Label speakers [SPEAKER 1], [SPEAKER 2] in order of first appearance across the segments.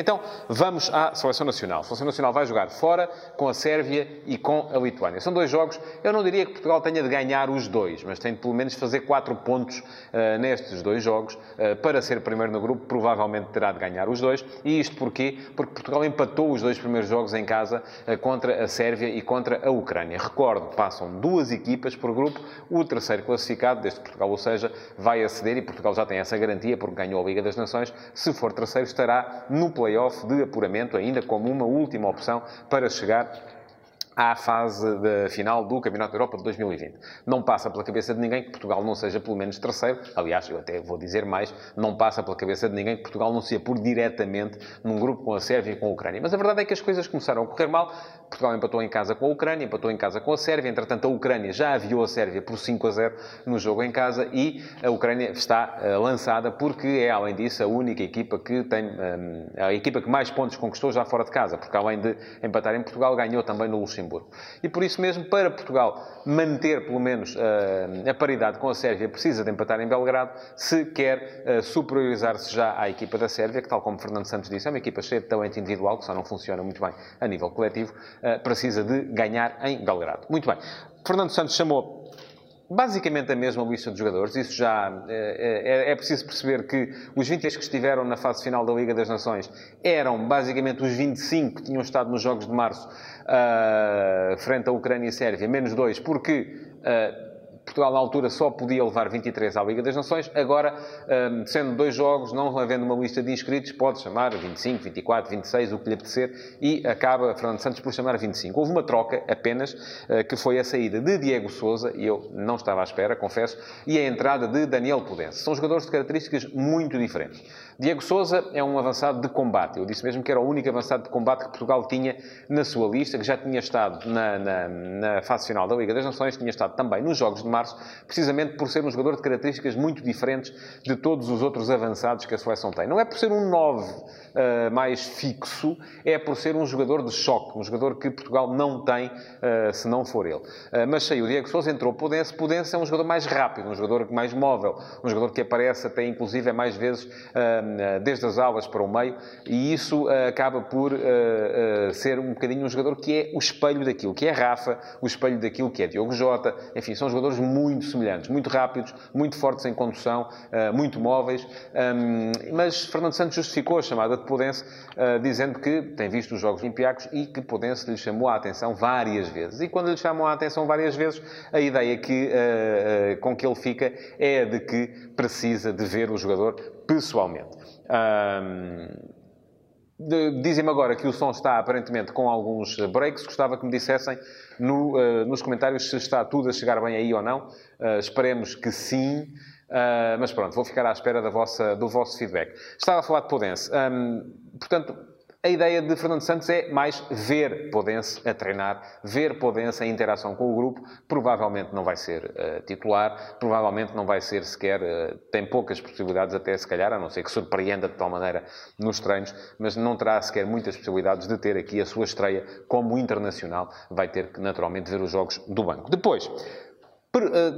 [SPEAKER 1] Então, vamos à Seleção Nacional. A Seleção Nacional vai jogar fora com a Sérvia e com a Lituânia. São dois jogos. Eu não diria que Portugal tenha de ganhar os dois, mas tem de pelo menos fazer quatro pontos uh, nestes dois jogos. Uh, para ser primeiro no grupo, provavelmente terá de ganhar os dois. E isto porquê? Porque Portugal empatou os dois primeiros jogos em casa uh, contra a Sérvia e contra a Ucrânia. Recordo, passam duas equipas por grupo. O terceiro classificado, desde Portugal, ou seja, vai aceder e Portugal já tem essa garantia porque ganhou a Liga das Nações. Se for terceiro, estará no play-off de apuramento, ainda como uma última opção para chegar à fase de, final do Campeonato da Europa de 2020. Não passa pela cabeça de ninguém que Portugal não seja pelo menos terceiro. Aliás, eu até vou dizer mais, não passa pela cabeça de ninguém que Portugal não se apure diretamente num grupo com a Sérvia e com a Ucrânia. Mas a verdade é que as coisas começaram a correr mal. Portugal empatou em casa com a Ucrânia, empatou em casa com a Sérvia. Entretanto, a Ucrânia já aviou a Sérvia por 5 a 0 no jogo em casa e a Ucrânia está uh, lançada porque é, além disso, a única equipa que tem, um, a equipa que mais pontos conquistou já fora de casa, porque além de empatar em Portugal, ganhou também no Luxemburgo. E por isso mesmo, para Portugal manter pelo menos uh, a paridade com a Sérvia, precisa de empatar em Belgrado, se quer uh, superiorizar-se já à equipa da Sérvia, que tal como Fernando Santos disse, é uma equipa cheia de talento individual, que só não funciona muito bem a nível coletivo, precisa de ganhar em Belgrado. Muito bem. Fernando Santos chamou basicamente a mesma lista de jogadores. Isso já é, é, é, preciso perceber que os 26 que estiveram na fase final da Liga das Nações eram basicamente os 25 que tinham estado nos Jogos de Março uh, frente à Ucrânia e Sérvia, menos dois, porque uh, Portugal, na altura, só podia levar 23 à Liga das Nações. Agora, hum, sendo dois jogos, não havendo uma lista de inscritos, pode chamar 25, 24, 26, o que lhe apetecer, e acaba Fernando Santos por chamar 25. Houve uma troca apenas, eh, que foi a saída de Diego Souza, e eu não estava à espera, confesso, e a entrada de Daniel Pudense. São jogadores de características muito diferentes. Diego Souza é um avançado de combate. Eu disse mesmo que era o único avançado de combate que Portugal tinha na sua lista, que já tinha estado na, na, na fase final da Liga das Nações, tinha estado também nos Jogos de Março, precisamente por ser um jogador de características muito diferentes de todos os outros avançados que a seleção tem. Não é por ser um 9 uh, mais fixo, é por ser um jogador de choque, um jogador que Portugal não tem uh, se não for ele. Uh, mas o Diego Souza, entrou Pudense. Pudense é um jogador mais rápido, um jogador mais móvel, um jogador que aparece até inclusive é mais vezes desde as aulas para o meio e isso acaba por ser um bocadinho um jogador que é o espelho daquilo que é Rafa, o espelho daquilo que é Diogo Jota, enfim, são jogadores muito semelhantes, muito rápidos, muito fortes em condução, muito móveis, mas Fernando Santos justificou a chamada de Pudense, dizendo que tem visto os Jogos Olimpiacos e que Pudense lhe chamou a atenção várias vezes. E quando lhe chamam a atenção várias vezes, a ideia que, com que ele fica é a de que precisa de ver o jogador pessoalmente. Dizem-me agora que o som está aparentemente com alguns breaks. Gostava que me dissessem no, uh, nos comentários se está tudo a chegar bem aí ou não. Uh, esperemos que sim. Uh, mas pronto, vou ficar à espera vossa, do vosso feedback. Estava a falar de Podense. Um, portanto, a ideia de Fernando Santos é mais ver Podense a treinar, ver Podense em interação com o grupo. Provavelmente não vai ser uh, titular, provavelmente não vai ser sequer, uh, tem poucas possibilidades até se calhar, a não ser que surpreenda de tal maneira nos treinos, mas não terá sequer muitas possibilidades de ter aqui a sua estreia como internacional. Vai ter que naturalmente ver os jogos do banco. Depois,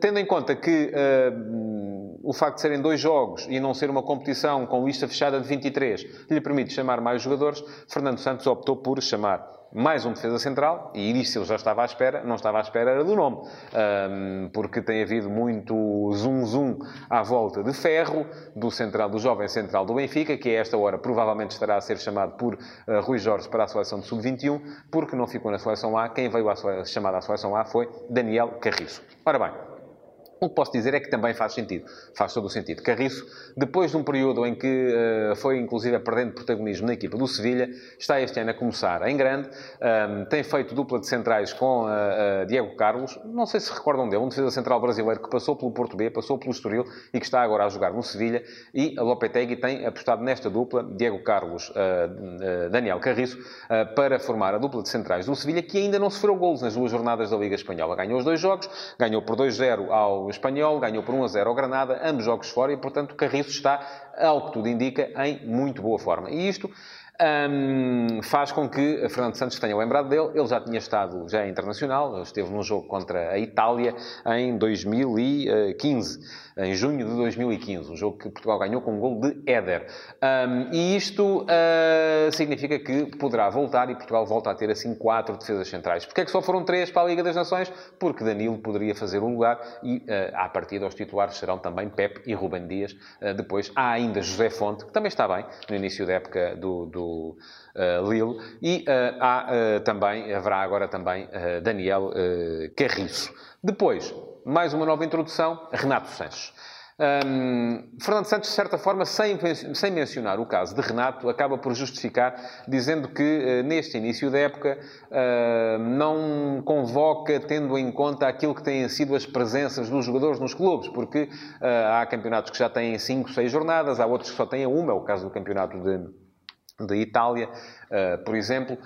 [SPEAKER 1] tendo em conta que uh, o facto de serem dois jogos e não ser uma competição com lista fechada de 23 lhe permite chamar mais jogadores, Fernando Santos optou por chamar mais um defesa central, e isso eu já estava à espera, não estava à espera era do nome, porque tem havido muito zum-zum à volta de Ferro, do central, do jovem central do Benfica, que a esta hora provavelmente estará a ser chamado por uh, Rui Jorge para a seleção de sub-21, porque não ficou na seleção A, quem veio à chamada à seleção A foi Daniel Carriço. Ora bem, o que posso dizer é que também faz sentido. Faz todo o sentido. Carriço, depois de um período em que uh, foi inclusive perdendo protagonismo na equipa do Sevilha, está este ano a começar em grande. Um, tem feito dupla de centrais com uh, uh, Diego Carlos. Não sei se recordam dele, um defesa central brasileiro que passou pelo Porto B, passou pelo Estoril e que está agora a jogar no Sevilha. E a Lopetegui tem apostado nesta dupla, Diego Carlos, Daniel Carriço, para formar a dupla de centrais do Sevilha, que ainda não sofreu golos nas duas jornadas da Liga Espanhola. Ganhou os dois jogos, ganhou por 2-0 ao Espanhol, ganhou por 1 a 0 ao Granada, ambos jogos fora e, portanto, Carriço está, ao que tudo indica, em muito boa forma. E isto um, faz com que Fernando Santos tenha lembrado dele. Ele já tinha estado, já é internacional, esteve num jogo contra a Itália em 2015, em junho de 2015, um jogo que Portugal ganhou com um gol de Éder. Um, e isto uh, significa que poderá voltar e Portugal volta a ter assim quatro defesas centrais. Porquê é que só foram três para a Liga das Nações? Porque Danilo poderia fazer um lugar e, uh, à partida, os titulares serão também Pep e Ruben Dias. Uh, depois há ainda José Fonte, que também está bem no início da época do, do uh, Lille. E uh, há uh, também, haverá agora também Daniel Carriço. Depois, mais uma nova introdução, Renato Sanches. Um, Fernando Santos, de certa forma, sem, sem, mencionar o caso de Renato, acaba por justificar, dizendo que uh, neste início da época uh, não convoca tendo em conta aquilo que têm sido as presenças dos jogadores nos clubes, porque uh, há campeonatos que já têm 5, 6 jornadas, há outros que só têm uma, é o caso do campeonato de de Itália, uh, por exemplo,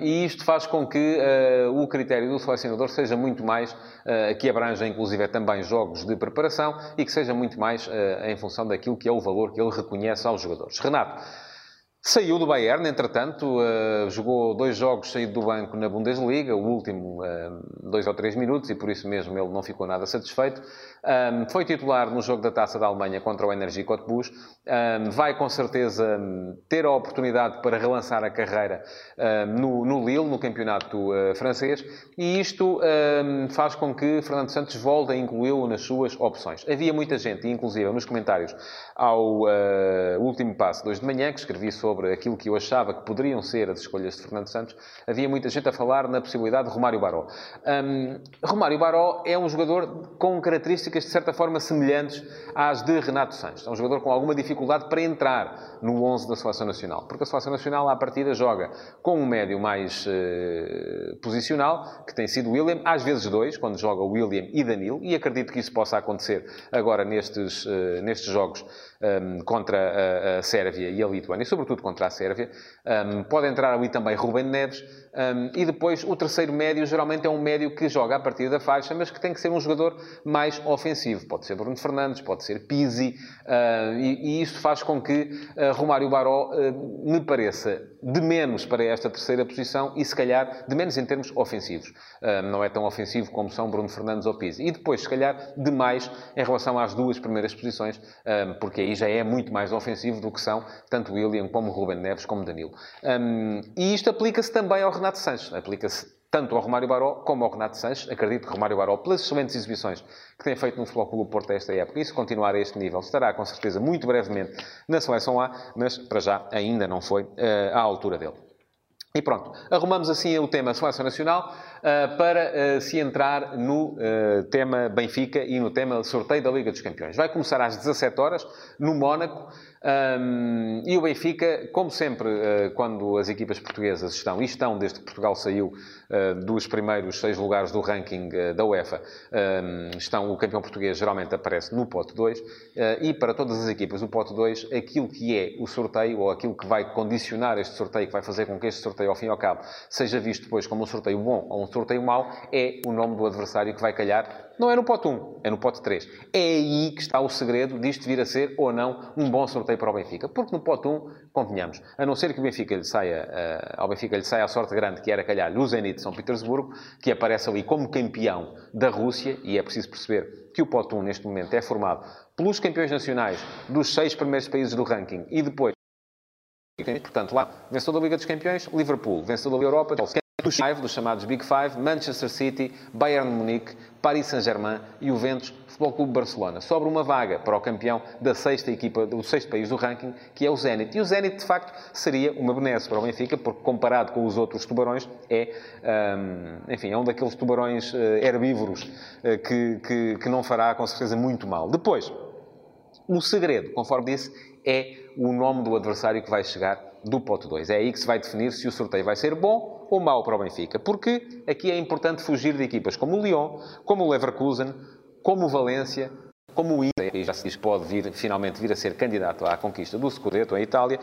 [SPEAKER 1] e isto faz com que uh, o critério do selecionador seja muito mais, uh, que abranja inclusive também jogos de preparação e que seja muito mais em função daquilo que é o valor que ele reconhece aos jogadores. Renato, Saiu do Bayern, entretanto, uh, jogou dois jogos saído do banco na Bundesliga, o último uh, dois ou três minutos, e por isso mesmo ele não ficou nada satisfeito. Um, foi titular no jogo da Taça da Alemanha contra o Energie Cottbus. Um, vai com certeza ter a oportunidade para relançar a carreira um, no, no, Lille, no campeonato uh, francês, e isto faz com que Fernando Santos volte a incluí-lo nas suas opções. Havia muita gente, inclusive nos comentários ao último passo hoje de manhã, que escrevi sobre sobre aquilo que eu achava que poderiam ser as escolhas de Fernando Santos, havia muita gente a falar na possibilidade de Romário Baró. Um, Romário Baró é um jogador com características de certa forma semelhantes às de Renato Sanches. É um jogador com alguma dificuldade para entrar no 11 da Seleção Nacional, porque a Seleção Nacional à partida joga com um médio mais uh, posicional, que tem sido William, às vezes dois, quando joga William e Danilo, e acredito que isso possa acontecer agora nestes, uh, nestes jogos um, contra a, a, Sérvia e a Lituânia, sobretudo contra a Sérvia. Um, pode entrar ali também Ruben Neves. Um, e depois o terceiro médio geralmente é um médio que joga a partir da faixa, mas que tem que ser um jogador mais ofensivo. Pode ser Bruno Fernandes, pode ser Pizzi, uh, e, e, isto faz com que uh, Romário Baró uh, me pareça de menos para esta terceira posição e se calhar de menos em termos ofensivos. não é tão ofensivo como são Bruno Fernandes ou Pizzi. E depois, se calhar, de mais em relação às duas primeiras posições, porque aí já é muito mais ofensivo do que são tanto William como Ruben Neves como Danilo. e isto aplica-se também ao Renato Sanches. Aplica-se tanto ao Romário Baró como ao Renato Sanches. Acredito que Romário Baró, pelas excelentes exibições que tem feito no Futebol Clube Porto esta época, e se continuar a este nível, estará com certeza muito brevemente na Seleção A, mas para já ainda não foi uh, à altura dele. E pronto, arrumamos assim o tema Seleção Nacional para uh, se entrar no uh, tema Benfica e no tema sorteio da Liga dos Campeões. Vai começar às 17 horas no Mónaco. Um, e o Benfica, como sempre, uh, quando as equipas portuguesas estão, e estão desde que Portugal saiu uh, dos primeiros seis lugares do ranking uh, da UEFA, um, estão, o campeão português geralmente aparece no pote 2, e para todas as equipas do pote 2, aquilo que é o sorteio, ou aquilo que vai condicionar este sorteio, que vai fazer com que este sorteio, ao fim e ao cabo, seja visto depois como um sorteio bom ou um sorteio mau, é o nome do adversário que vai calhar não é no pote 1, é no pote 3. É aí que está o segredo disto vir a ser ou não um bom sorteio para o Benfica. Porque no pote 1, convenhamos, a não ser que o Benfica lhe saia, uh, ao Benfica lhe saia a sorte grande que era calhar o Zenit de São Petersburgo, que aparece ali como campeão da Rússia, e é preciso perceber que o pote 1 neste momento é formado pelos campeões nacionais dos seis primeiros países do ranking e depois Portanto, lá, vencedor da Liga dos Campeões, Liverpool. Vencedor da Europa, dos five, dos chamados Big Five, Manchester City, Bayern Munique, Paris Saint-Germain, Juventus, Futebol Clube Barcelona. Sobra uma vaga para o campeão da sexta equipa, do sexto país do ranking, que é o Zenit. E o Zenit, de facto, seria uma benesse para o Benfica, porque comparado com os outros tubarões, é, um, enfim, é um daqueles tubarões uh, herbívoros uh, que, que, que não fará, com certeza, muito mal. Depois, o segredo, conforme disse, é o nome do adversário que vai chegar do pote 2. É aí que se vai definir se o sorteio vai ser bom ou mau para o Benfica. Porque aqui é importante fugir de equipas como o Lyon, como o Leverkusen, como o Valência, como o Inter, e já se diz pode vir, finalmente vir a ser candidato à conquista do Scudetto em Itália,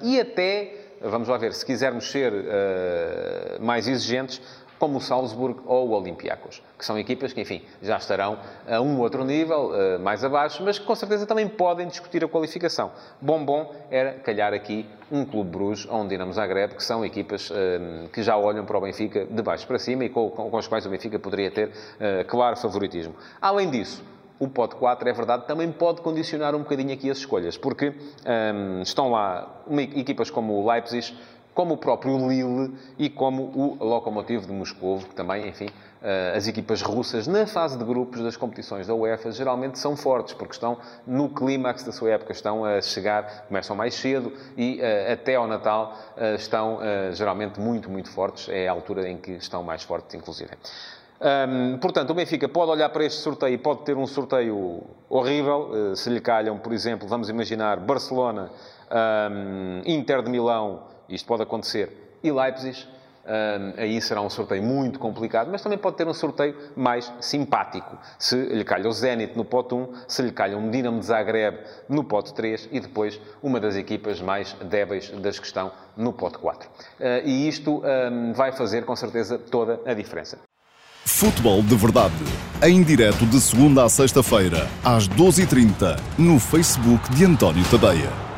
[SPEAKER 1] e até, vamos lá ver, se quisermos ser uh, mais exigentes, como o Salzburg ou o Olympiacos, que são equipas que, enfim, já estarão a um outro nível, uh, mais abaixo, mas que com certeza também podem discutir a qualificação. Bom, bom era calhar aqui um Clube Bruges ou um Dinamo Zagreb, que são equipas uh, que já olham para o Benfica de baixo para cima e com, com, as quais o Benfica poderia ter uh, claro favoritismo. Além disso, o pote 4, é verdade, também pode condicionar um bocadinho aqui as escolhas, porque um, estão lá equipas como o Leipzig, como o próprio Lille e como o Lokomotiv de Moscou, que também, enfim, uh, as equipas russas na fase de grupos das competições da UEFA geralmente são fortes, porque estão no clímax da sua época, estão a chegar, começam mais cedo e uh, até ao Natal uh, estão geralmente muito, muito fortes. É a altura em que estão mais fortes, inclusive. Portanto, o Benfica pode olhar para este sorteio e pode ter um sorteio horrível. Se lhe calham, por exemplo, vamos imaginar Barcelona, Inter de Milão, isto pode acontecer, e Leipzig. Um, aí será um sorteio muito complicado, mas também pode ter um sorteio mais simpático. Se lhe calha o Zenit no pote 1, se lhe calha um Dinamo de Zagreb no pote 3 e depois uma das equipas mais débeis das que estão no pote 4. Uh, e isto um, vai fazer com certeza toda a diferença.
[SPEAKER 2] Futebol de Verdade, em direto de segunda a sexta-feira, às 12h30, no Facebook de António Tadeia.